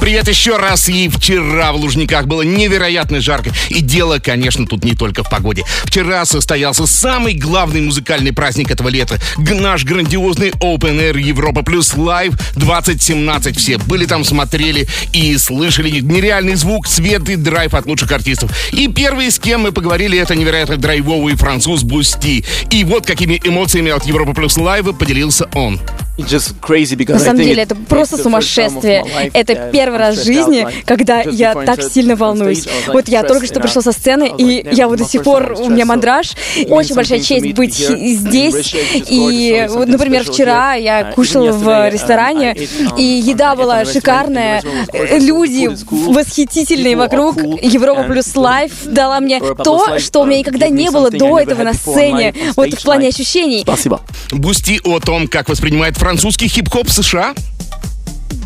Привет еще раз. И вчера в Лужниках было невероятно жарко. И дело, конечно, тут не только в погоде. Вчера состоялся самый главный музыкальный праздник этого лета. Наш грандиозный Open Air Европа Плюс Live 2017. Все были там, смотрели и слышали нереальный звук, свет и драйв от лучших артистов. И первый, с кем мы поговорили, это невероятно драйвовый француз Бусти. И вот какими эмоциями от Европа Плюс Лайва поделился он. На самом деле это просто сумасшествие. Это первый раз в жизни, когда я так сильно волнуюсь. Вот я только что пришел со сцены, и я вот до сих пор, у меня мандраж. Очень большая честь быть здесь. И, например, вчера я кушала в ресторане, и еда была шикарная. Люди восхитительные вокруг. Европа плюс лайф дала мне то, что у меня никогда не было до этого на сцене. Вот в плане ощущений. Спасибо. Бусти о том, как воспринимает французский хип-хоп США.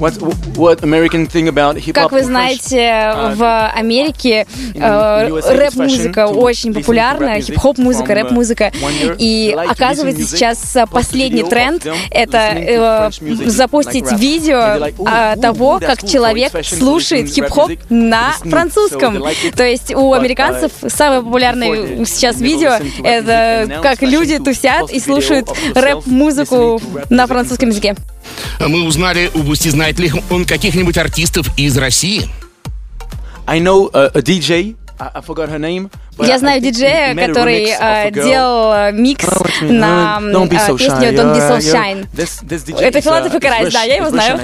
What, what American thing about hip-hop Как вы знаете, Uh, в Америке э, рэп-музыка очень популярна, хип-хоп-музыка, uh, рэп-музыка. И оказывается, сейчас э, последний тренд это э, запустить видео they're like, "Ooh, э, того, как человек слушает хип-хоп на французском. То есть у американцев uh, самое популярное сейчас видео это как люди тусят и слушают рэп-музыку на французском языке. Мы узнали у Бусти, знает ли он каких-нибудь артистов из России. I know a, a DJ. I, I forgot her name. Я знаю диджея, который э, делал э, микс на Uh, Don't be э, so песню shy. Don't Be So Shy. Это uh, Филатов и is Карась, да, я его знаю.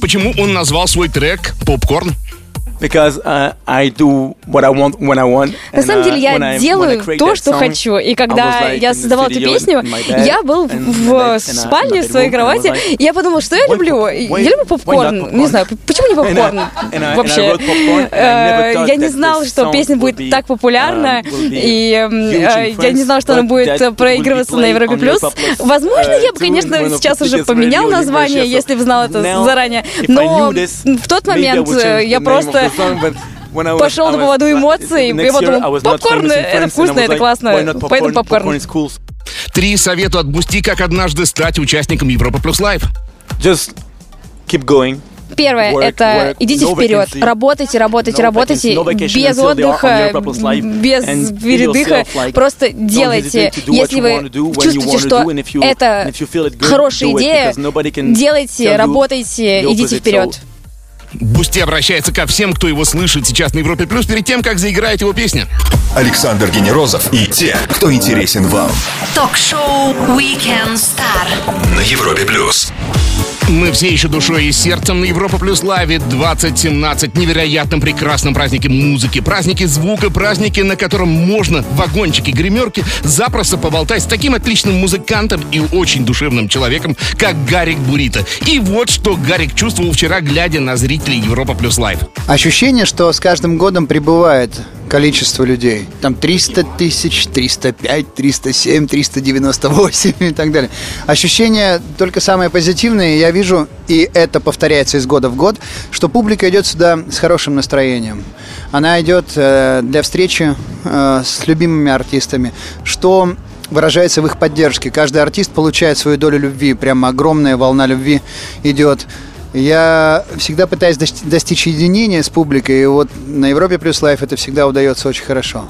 Почему он назвал свой трек «Попкорн»? Because uh, I do what I want when I want. На самом uh, деле я делаю то, что хочу. И когда я создавала эту песню, я был в спальне, в своей кровати, я подумала, что я люблю. Я люблю попкорн. Не знаю, почему не попкорн вообще? Э, Я не this что песня будет так популярна, um, и э, я не знала, что она будет э, проигрываться на Европе Плюс. Возможно, uh, я бы, конечно, сейчас уже поменял название, если бы знал это заранее. Но в тот момент э, я просто the song, but when I was- пошел на поводу эмоций, и next подумал, попкорн, это вкусно, это классно, поэтому попкорн. Три совета от Бусти, как однажды стать участником Европа Плюс Лайв. Just keep going. Первое, Work, это work, идите no вперед, vacancy. работайте, работайте, No работайте, vacancy, без отдыха, без передыха, like, просто делайте. Если вы чувствуете, что do, это хорошая идея, делайте, работайте, идите вперед. Бусти обращается ко всем, кто его слышит сейчас на Европе Плюс, перед тем, как заиграет его песня. Александр Генерозов и те, кто интересен вам. Ток-шоу Weekend Star. На Европе Плюс. Мы все еще душой и сердцем Европа Плюс Лайве 2017. Невероятном прекрасном празднике музыки, празднике звука, празднике, на котором можно в вагончике гримерки запросто поболтать с таким отличным музыкантом и очень душевным человеком, как Гарик Бурито. И вот что Гарик чувствовал вчера, глядя на зрителей Европа Плюс Лайв. Ощущение, что с каждым годом прибывает количество людей. Там 300 тысяч, 305, 307, 398 и так далее. Ощущение только самое позитивное. Я вижу, и это повторяется из года в год, что публика идет сюда с хорошим настроением. Она идет э, для встречи э, с любимыми артистами, что выражается в их поддержке. Каждый артист получает свою долю любви, прямо огромная волна любви идет. Я всегда пытаюсь дости- достичь единения с публикой, и вот на Европе плюс лайф это всегда удается очень хорошо.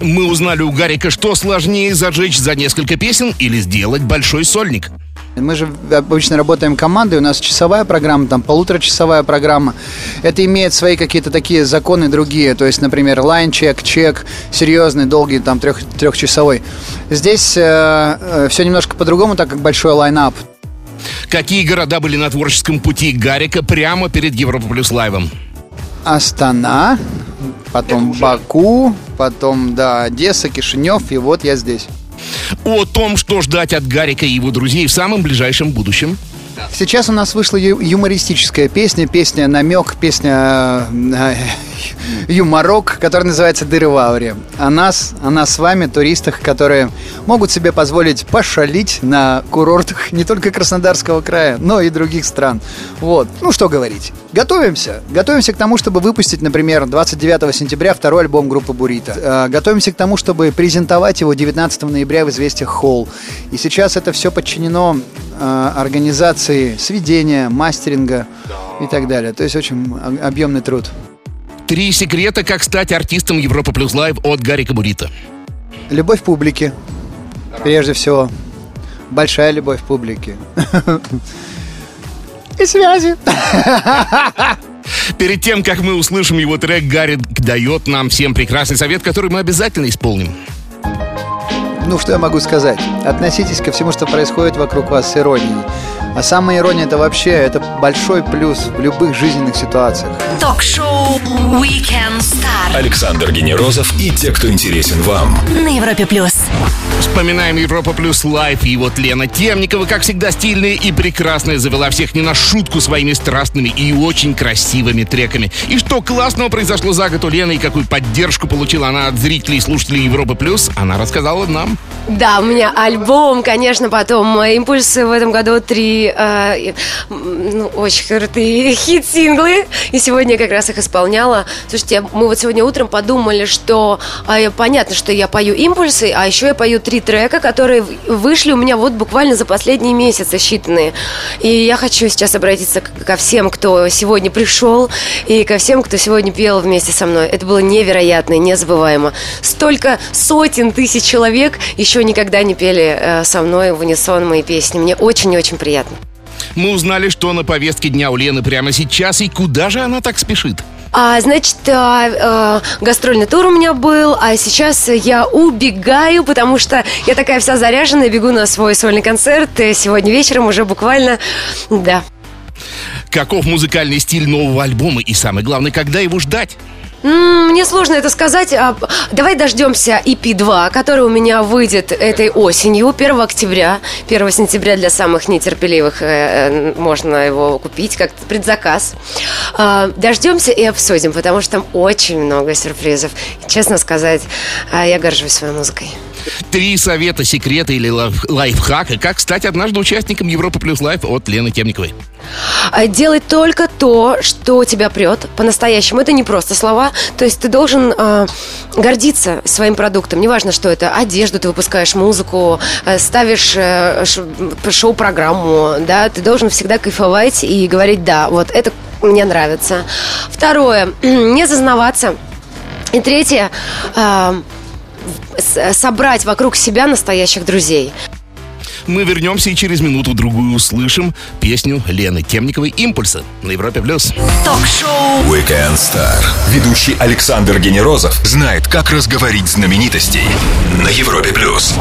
Мы узнали у Гарика, что сложнее зажечь за несколько песен или сделать большой сольник. Мы же обычно работаем командой, у нас часовая программа, там полуторачасовая программа. Это имеет свои какие-то такие законы другие, то есть, например, лайн-чек, чек, серьезный, долгий, там трех, трехчасовой. Здесь все немножко по-другому, так как большой лайнап. Какие города были на творческом пути Гарика прямо перед Европа Плюс Лайвом? Астана, потом Баку, потом, да, Одесса, Кишинев, и вот я здесь. О том, что ждать от Гарика и его друзей в самом ближайшем будущем. Сейчас у нас вышла юмористическая песня, песня намек, песня э, юморок, которая называется «Дыры в ауре». О нас, о нас с вами, туристах, которые могут себе позволить пошалить на курортах не только Краснодарского края, но и других стран. Вот. Ну, что говорить. Готовимся. Готовимся к тому, чтобы выпустить, например, 29 сентября второй альбом группы «Бурита». Э, готовимся к тому, чтобы презентовать его 19 ноября в «Известиях Холл». И сейчас это все подчинено э, организации сведения, мастеринга и так далее. То есть очень объемный труд. Три секрета, как стать артистом Европа Плюс Лайв от Гарика Бурита. Любовь публики. Прежде всего. Большая любовь публики. И связи. Перед тем, как мы услышим его трек, Гарри дает нам всем прекрасный совет, который мы обязательно исполним. Ну, что я могу сказать? Относитесь ко всему, что происходит вокруг вас с иронией. А самая ирония это вообще это большой плюс в любых жизненных ситуациях. Ток-шоу Weekend Star. Александр Генерозов и те, кто интересен вам. На Европе плюс. Вспоминаем Европа Плюс Лайв. И вот Лена Темникова, как всегда, стильная и прекрасная, завела всех не на шутку своими страстными и очень красивыми треками. И что классного произошло за год у Лены и какую поддержку получила она от зрителей и слушателей Европы Плюс, она рассказала нам. Да, у меня альбом, конечно, потом импульсы в этом году три э, ну, очень крутые хит-синглы. И сегодня я как раз их исполняла. Слушайте, мы вот сегодня утром подумали, что э, понятно, что я пою импульсы, а еще я пою три трека, которые вышли у меня вот буквально за последние месяцы считанные. И я хочу сейчас обратиться ко всем, кто сегодня пришел, и ко всем, кто сегодня пел вместе со мной. Это было невероятно незабываемо. Столько сотен тысяч человек еще никогда не пели э, со мной в унисон мои песни. Мне очень-очень приятно. Мы узнали, что на повестке дня у Лены прямо сейчас, и куда же она так спешит? А, значит, а, а, гастрольный тур у меня был, а сейчас я убегаю, потому что я такая вся заряженная, бегу на свой сольный концерт сегодня вечером уже буквально, да. Каков музыкальный стиль нового альбома и самое главное, когда его ждать? Мне сложно это сказать. А, давай дождемся EP2, который у меня выйдет этой осенью, 1 октября. 1 сентября для самых нетерпеливых э, э, можно его купить, как предзаказ. А, дождемся и обсудим, потому что там очень много сюрпризов. Честно сказать, а, я горжусь своей музыкой. Три совета, секрета или лайфхака, как стать однажды участником Европы Плюс Лайв от Лены Темниковой. А, делай только то, что тебя прет по-настоящему. Это не просто слова. То есть ты должен э, гордиться своим продуктом. Неважно, что это одежду, ты выпускаешь музыку, э, ставишь э, шоу-программу, да, ты должен всегда кайфовать и говорить, да, вот это мне нравится. Второе, не зазнаваться. И третье, э, собрать вокруг себя настоящих друзей. Мы вернемся и через минуту-другую услышим песню Лены Темниковой «Импульса» на Европе+. плюс. Ток-шоу Weekend Star. Ведущий Александр Генерозов знает, как разговорить знаменитостей на Европе+. плюс.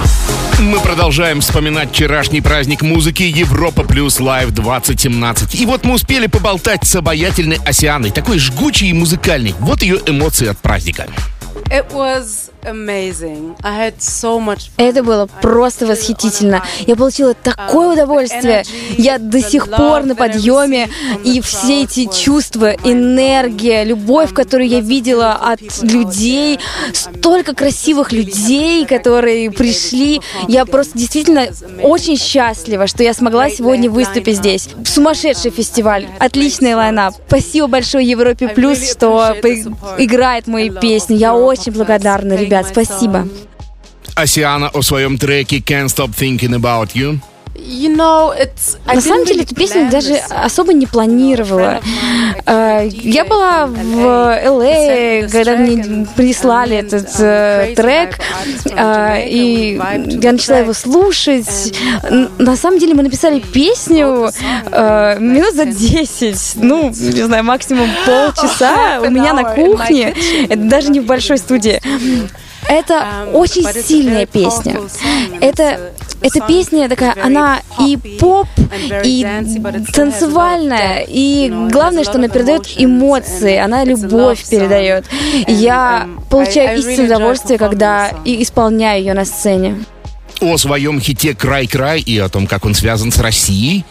Мы продолжаем вспоминать вчерашний праздник музыки Европа Плюс Лайв 2017. И вот мы успели поболтать с обаятельной Осианой, такой жгучей и музыкальной. Вот ее эмоции от праздника. It was это было просто восхитительно. Я получила такое uh, удовольствие. Я до сих пор на подъеме, и все эти чувства, энергия, любовь, которую я видела от людей, столько красивых людей, которые пришли. Я просто действительно очень счастлива, что я смогла сегодня выступить здесь. Сумасшедший фестиваль, отличный лайнап. Спасибо большое Европе Плюс, что играет мои песни. Я очень благодарна, ребята ребят, спасибо. Асиана о своем треке Can't Stop Thinking About You. You know, На самом деле, эту песню даже особо не планировала. А, я была в Л.А., когда мне прислали этот э, трек, а, и я начала его слушать. На самом деле, мы написали песню э, минут за 10, ну, не знаю, максимум полчаса у меня на кухне. Это даже не в большой студии. Это очень сильная песня. Это, эта песня такая, она и поп, и танцевальная, и главное, что она передает эмоции, она любовь передает. Я получаю истинное удовольствие, когда и исполняю ее на сцене. О своем хите «Край-край» и о том, как он связан с Россией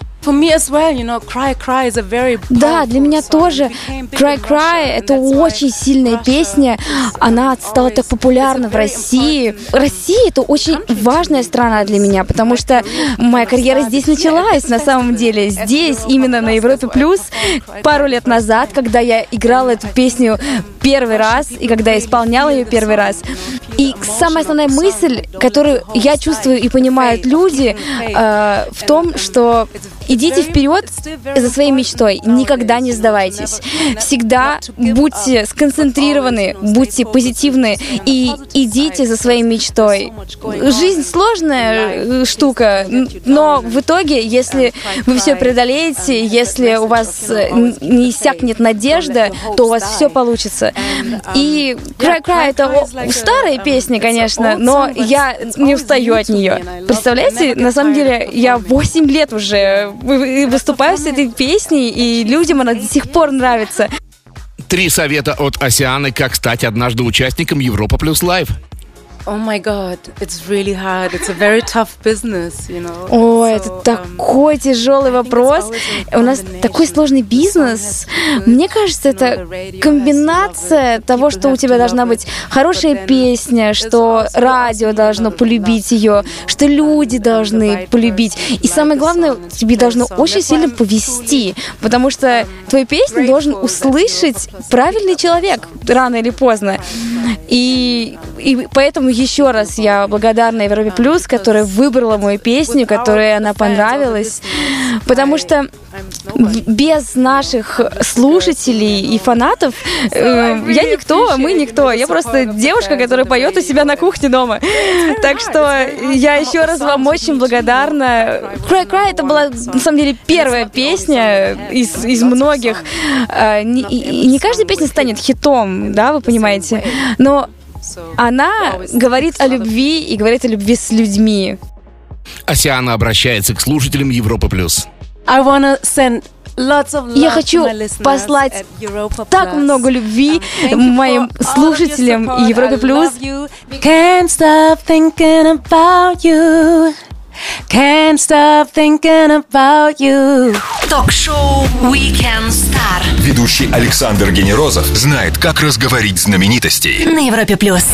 Да, для меня тоже. Cry Cry — это очень сильная песня. Она стала так популярна в России. Россия — это очень важная страна для меня, потому что моя карьера здесь началась, на самом деле. Здесь, именно на Европе+, плюс. Пару лет назад, когда я играла эту песню первый раз, и когда я исполняла ее первый раз. И самая основная мысль, которую я чувствую и понимают люди, э, в том, что Идите вперед за своей мечтой, никогда не сдавайтесь. Всегда будьте сконцентрированы, будьте позитивны и идите за своей мечтой. Жизнь сложная э, штука, но в итоге, если вы все преодолеете, если у вас э, не иссякнет надежда, то у вас все получится. И Cry Cry это старая песня, конечно, но я не устаю от нее. Представляете, на самом деле я 8 лет уже выступаю с этой песней, и людям она до сих пор нравится. Три совета от Осианы, как стать однажды участником Европа плюс лайв. Oh my God, it's really hard. It's a very tough business, you know. О, so, это um, такой um, тяжелый вопрос. У нас такой сложный бизнес. Мне кажется, это комбинация того, что у тебя должна быть хорошая песня, что радио должно полюбить ее, что люди должны полюбить. И самое главное, тебе должно очень сильно повести, потому что твою песню должен услышать правильный человек рано или поздно. И, и поэтому еще раз я благодарна Европе Плюс, которая выбрала мою песню, которая она понравилась. Потому что без наших слушателей и фанатов э, я никто, мы никто. Я просто девушка, которая поет у себя на кухне дома. Так что я еще раз вам очень благодарна. Cry Cry это была на самом деле первая песня из, из многих. Э, и не каждая песня станет хитом, да, вы понимаете. Но она говорит о любви и говорит о любви с людьми. Асиана обращается к слушателям Европы плюс. Я хочу послать так много любви моим слушателям Европе плюс. Can't stop thinking about you. Ток-шоу Weekend Star. Ведущий Александр Генерозов знает, как разговорить знаменитостей. На Европе плюс.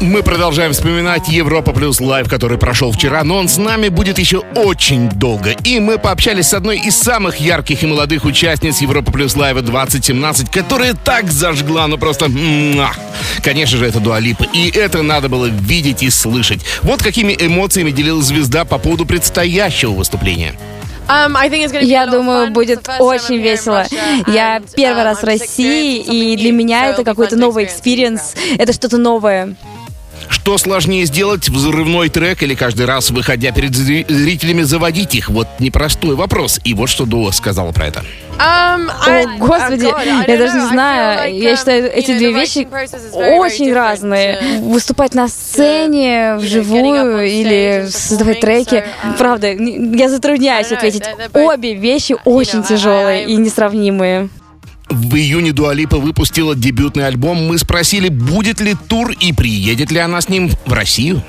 Мы продолжаем вспоминать Европа плюс лайв, который прошел вчера, но он с нами будет еще очень долго. И мы пообщались с одной из самых ярких и молодых участниц Европа плюс лайва 2017, которая так зажгла, ну просто... Конечно же, это Дуа Липа. И это надо было видеть и слышать. Вот какими эмоциями делилась звезда по поводу предстоящего выступления. Um, Я думаю, будет очень весело. Я первый раз в России, и для меня это какой-то новый experience. Это что-то новое. Что сложнее сделать, взрывной трек или каждый раз, выходя перед зрителями, заводить их? Вот непростой вопрос. И вот что Дуа сказала про это. Um, О, господи, я даже не знаю. Я считаю, um, эти две вещи очень разные. Выступать на сцене вживую или создавать треки. Um, Правда, я затрудняюсь ответить. Обе вещи очень тяжелые и несравнимые. В июне Дуалипа выпустила дебютный альбом. Мы спросили, будет ли тур и приедет ли она с ним в Россию.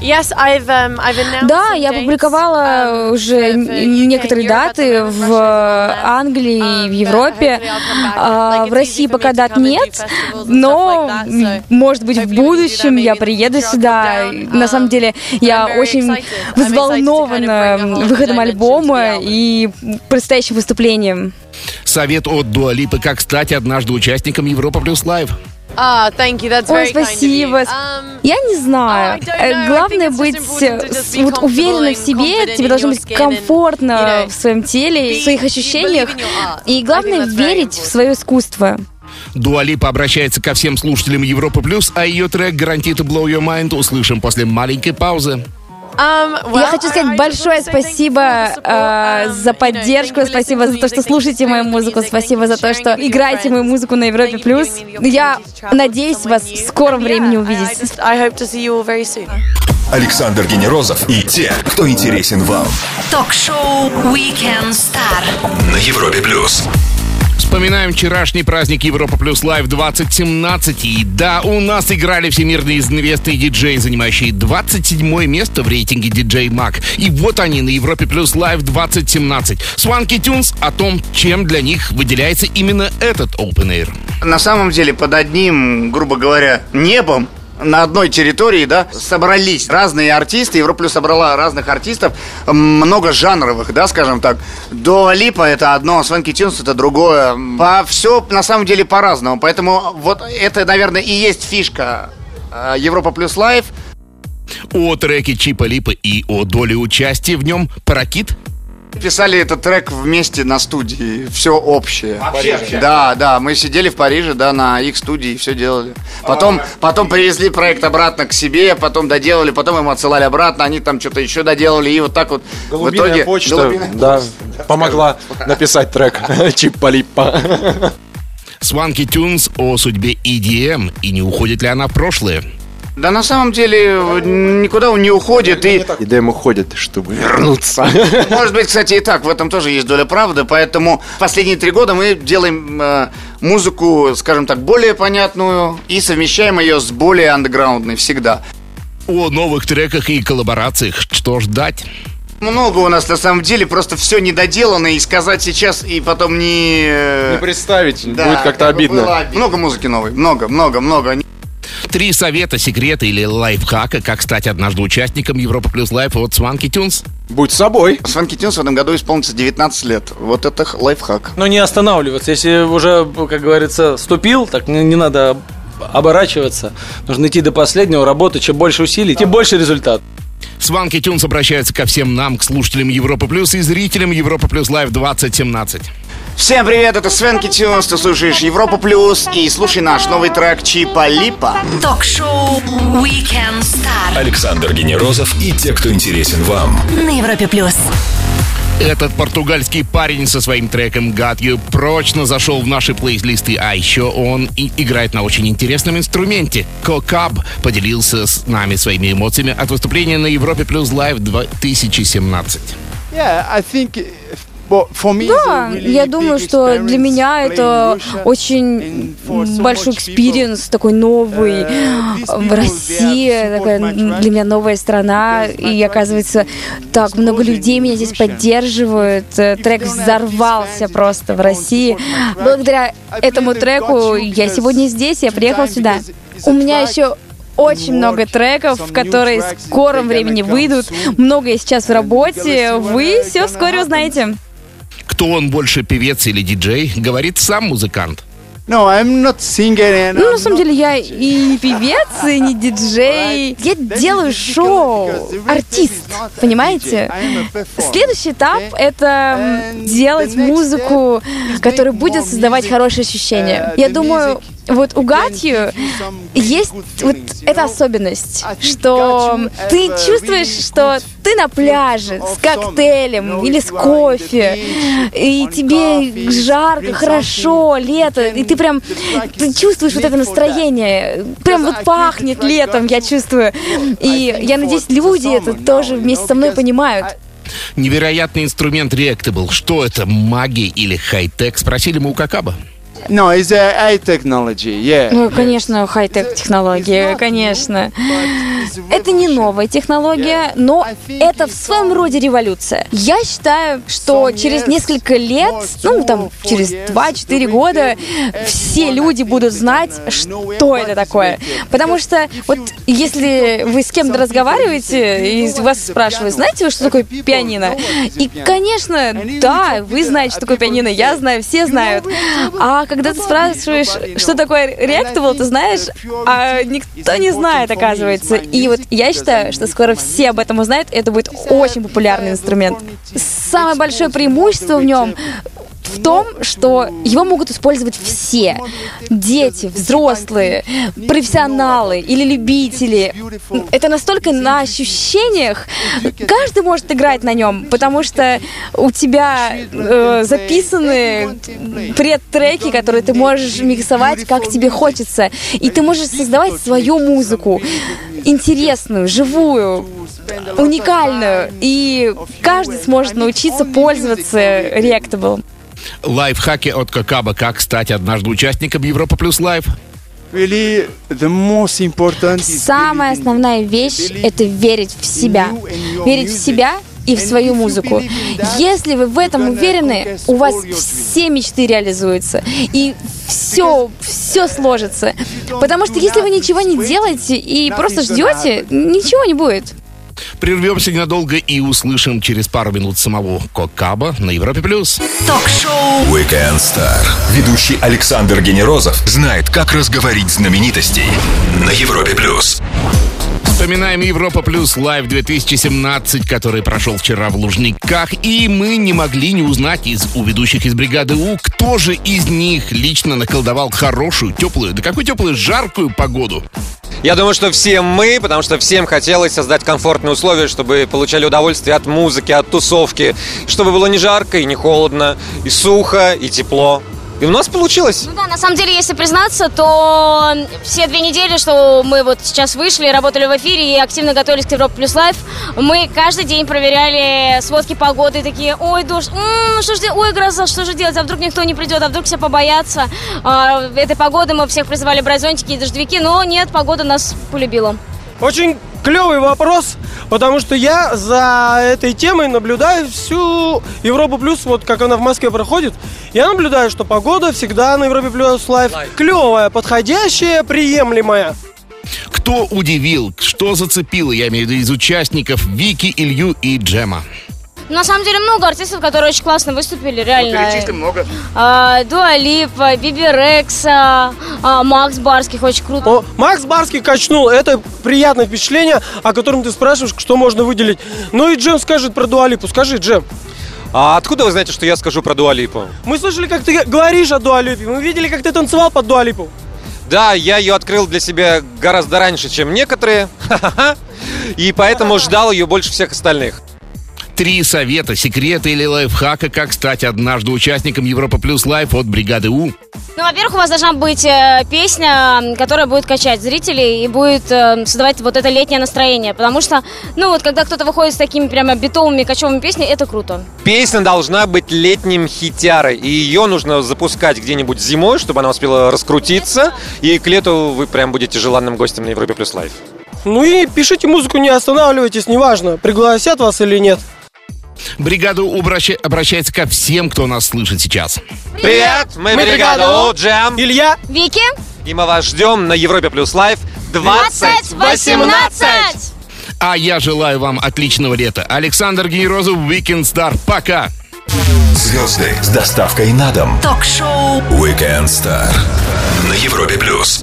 Yes, I've, um, I've да, я публиковала um, уже некоторые даты в Англии и um, в Европе. А, в России пока дат нет, но, может быть, в будущем я приеду сюда. На самом деле, я очень взволнована выходом альбома и предстоящим выступлением. Совет от Дуалипы, как стать однажды участником Европа Плюс Лайв. Thank you. That's Ой, спасибо. Um, я не знаю. Uh, Главное быть вот уверенной в себе. Тебе должно быть комфортно в своем теле, в своих ощущениях. И главное верить в свое искусство. Дуалипа обращается ко всем слушателям Европы Плюс, а ее трек «Гарантит Blow Your Mind» услышим после маленькой паузы. Um, well, Я хочу сказать большое спасибо uh, за поддержку, спасибо за то, что слушаете мою музыку, спасибо за то, что играете мою музыку на Европе+. плюс. Я надеюсь вас в скором времени увидеть. Александр Генерозов и те, кто интересен вам. Ток-шоу Weekend Star на Европе+. плюс. Вспоминаем вчерашний праздник Европа Плюс Лайв 2017. И да, у нас играли всемирные известные диджеи, занимающие 27 место в рейтинге диджей Мак. И вот они на Европе Плюс Лайв 2017. Swanky Tunes о том, чем для них выделяется именно этот Open Air. На самом деле под одним, грубо говоря, небом на одной территории, да, собрались разные артисты. Европлюс собрала разных артистов, много жанровых, да, скажем так. До Липа это одно, Свенки Тюнс это другое. По все на самом деле по-разному. Поэтому вот это, наверное, и есть фишка э, Европа Плюс Лайв. О треке Чипа Липа и о доле участия в нем Паракит Писали этот трек вместе на студии, все общее. Вообще, Да, да, мы сидели в Париже, да, на их студии, все делали. Потом, потом привезли проект обратно к себе, потом доделали, потом ему отсылали обратно, они там что-то еще доделали, и вот так вот Голубиная в итоге... почта, Голубиная да, почта. помогла написать трек Чиппа-липпа. Сванки Тюнс о судьбе EDM и не уходит ли она в прошлое? Да на самом деле никуда он не уходит и... И Дэм уходит, чтобы вернуться. Может быть, кстати, и так, в этом тоже есть доля правды, поэтому последние три года мы делаем э, музыку, скажем так, более понятную и совмещаем ее с более андеграундной всегда. О новых треках и коллаборациях что ждать? Много у нас на самом деле, просто все недоделано, и сказать сейчас, и потом не... Э, не представить, да, будет как-то обидно. Было... Много музыки новой, много, много, много. Три совета, секрета или лайфхака, как стать однажды участником Европа Плюс Лайв от Swanky Tunes. Будь собой. Swanky Tunes в этом году исполнится 19 лет. Вот это лайфхак. Но не останавливаться. Если уже, как говорится, ступил, так не, не надо оборачиваться. Нужно идти до последнего, работать. Чем больше усилий, тем больше результат. Swanky Tunes обращается ко всем нам, к слушателям Европа Плюс и зрителям Европа Плюс Лайв 2017. Всем привет, это Swanky Tunes, ты слушаешь Европу Плюс и слушай наш новый трек Чипа Липа. Ток-шоу Weekend Star. Александр Генерозов и те, кто интересен вам. На Европе Плюс. Этот португальский парень со своим треком «Got You» прочно зашел в наши плейлисты, а еще он и играет на очень интересном инструменте. Кокаб поделился с нами своими эмоциями от выступления на Европе Плюс Лайв 2017. Yeah, I think да, я думаю, что для меня это очень большой experience, такой новый uh, в России, такая для меня новая страна, и оказывается, так много людей меня здесь поддерживают. Э, трек взорвался просто в России. Благодаря этому треку я сегодня здесь, я приехал сюда. У меня еще очень много треков, которые в скором времени выйдут. Много я сейчас в работе. Вы все вскоре узнаете. Кто он больше, певец или диджей, говорит сам музыкант. No, I'm not singer ну, на самом деле, я и певец, и не диджей. Я делаю шоу, артист, понимаете? Следующий этап — это делать музыку, которая будет создавать хорошие ощущения. Я думаю, вот у Гатью есть вот эта особенность, что ты чувствуешь, что ты на пляже с коктейлем или с кофе, и тебе жарко, хорошо, лето, и ты прям ты чувствуешь вот это настроение, прям вот пахнет летом, я чувствую. И я надеюсь, люди это тоже вместе со мной понимают. Невероятный инструмент Reactable. Что это, магия или хай-тек? Спросили мы у Какаба. No, it's a high technology, yeah. Ну, конечно, хай-тек технология, конечно. Это не новая технология, но это в своем роде революция. Я считаю, что через несколько лет, ну, там, через 2-4 года, все люди будут знать, что это такое. Потому что вот если вы с кем-то разговариваете, и вас спрашивают, знаете вы, что такое пианино? И, конечно, да, вы знаете, что такое пианино, я знаю, все знают. А когда ты спрашиваешь, что такое Reactable, ты знаешь, а никто не знает, оказывается. И вот я считаю, что скоро все об этом узнают, и это будет очень популярный инструмент. Самое большое преимущество в нем в том, что его могут использовать все. Дети, взрослые, профессионалы или любители. Это настолько на ощущениях. Каждый может играть на нем, потому что у тебя э, записаны предтреки, которые ты можешь миксовать, как тебе хочется. И ты можешь создавать свою музыку. Интересную, живую, уникальную. И каждый сможет научиться пользоваться Reactable. Лайфхаки от Кокаба. Как стать однажды участником Европа Плюс Live? Самая основная вещь – это верить в себя. Верить в себя и в свою музыку. Если вы в этом уверены, у вас все мечты реализуются. И все, все сложится. Потому что если вы ничего не делаете и просто ждете, ничего не будет. Прервемся ненадолго и услышим через пару минут самого Кокаба на Европе+. плюс. Ток-шоу Weekend Star. Ведущий Александр Генерозов знает, как разговорить знаменитостей на Европе+. плюс. Вспоминаем Европа Плюс Лайв 2017, который прошел вчера в Лужниках, и мы не могли не узнать из у ведущих из бригады У, кто же из них лично наколдовал хорошую, теплую, да какую теплую, жаркую погоду. Я думаю, что все мы, потому что всем хотелось создать комфортные условия, чтобы получали удовольствие от музыки, от тусовки, чтобы было не жарко и не холодно, и сухо, и тепло. И у нас получилось. Ну да, на самом деле, если признаться, то все две недели, что мы вот сейчас вышли, работали в эфире и активно готовились к Европа Плюс Live, мы каждый день проверяли сводки погоды, такие, ой, дождь, м-м, что же, ой, гроза, что же делать, а вдруг никто не придет, а вдруг все побоятся а, этой погоды, мы всех призывали брать зонтики и дождевики, но нет, погода нас полюбила. Очень клевый вопрос, потому что я за этой темой наблюдаю всю Европу Плюс, вот как она в Москве проходит. Я наблюдаю, что погода всегда на Европе Плюс Live клевая, подходящая, приемлемая. Кто удивил, что зацепило, я имею в виду из участников Вики, Илью и Джема? На самом деле много артистов, которые очень классно выступили, реально. Ну, перечислим много. А, Дуа Липа, Биби Рекса, а, Макс Барских, очень круто. О, Макс Барский качнул, это приятное впечатление, о котором ты спрашиваешь, что можно выделить. Ну и Джем скажет про Дуа Липу. Скажи, Джем. А откуда вы знаете, что я скажу про Дуалипу? Мы слышали, как ты говоришь о Дуалипе. Мы видели, как ты танцевал под Дуалипу. Да, я ее открыл для себя гораздо раньше, чем некоторые. И поэтому ждал ее больше всех остальных. Три совета, секреты или лайфхака, как стать однажды участником Европа Плюс Live от бригады У. Ну, во-первых, у вас должна быть э, песня, которая будет качать зрителей и будет э, создавать вот это летнее настроение. Потому что, ну, вот когда кто-то выходит с такими прямо битовыми качёвыми песнями, это круто. Песня должна быть летним хитярой, и ее нужно запускать где-нибудь зимой, чтобы она успела раскрутиться, и к лету вы прям будете желанным гостем на Европе Плюс Live. Ну и пишите музыку, не останавливайтесь, неважно, пригласят вас или нет. Бригада У обраща- обращается ко всем, кто нас слышит сейчас. Привет, мы, Мы бригада бригада У, Джем, Илья, Вики, и мы вас ждем на Европе Плюс Live 2018. А я желаю вам отличного лета. Александр Генерозов, Weekend Star. Пока! Звезды с доставкой на дом. Ток-шоу Weekend Star на Европе+. плюс.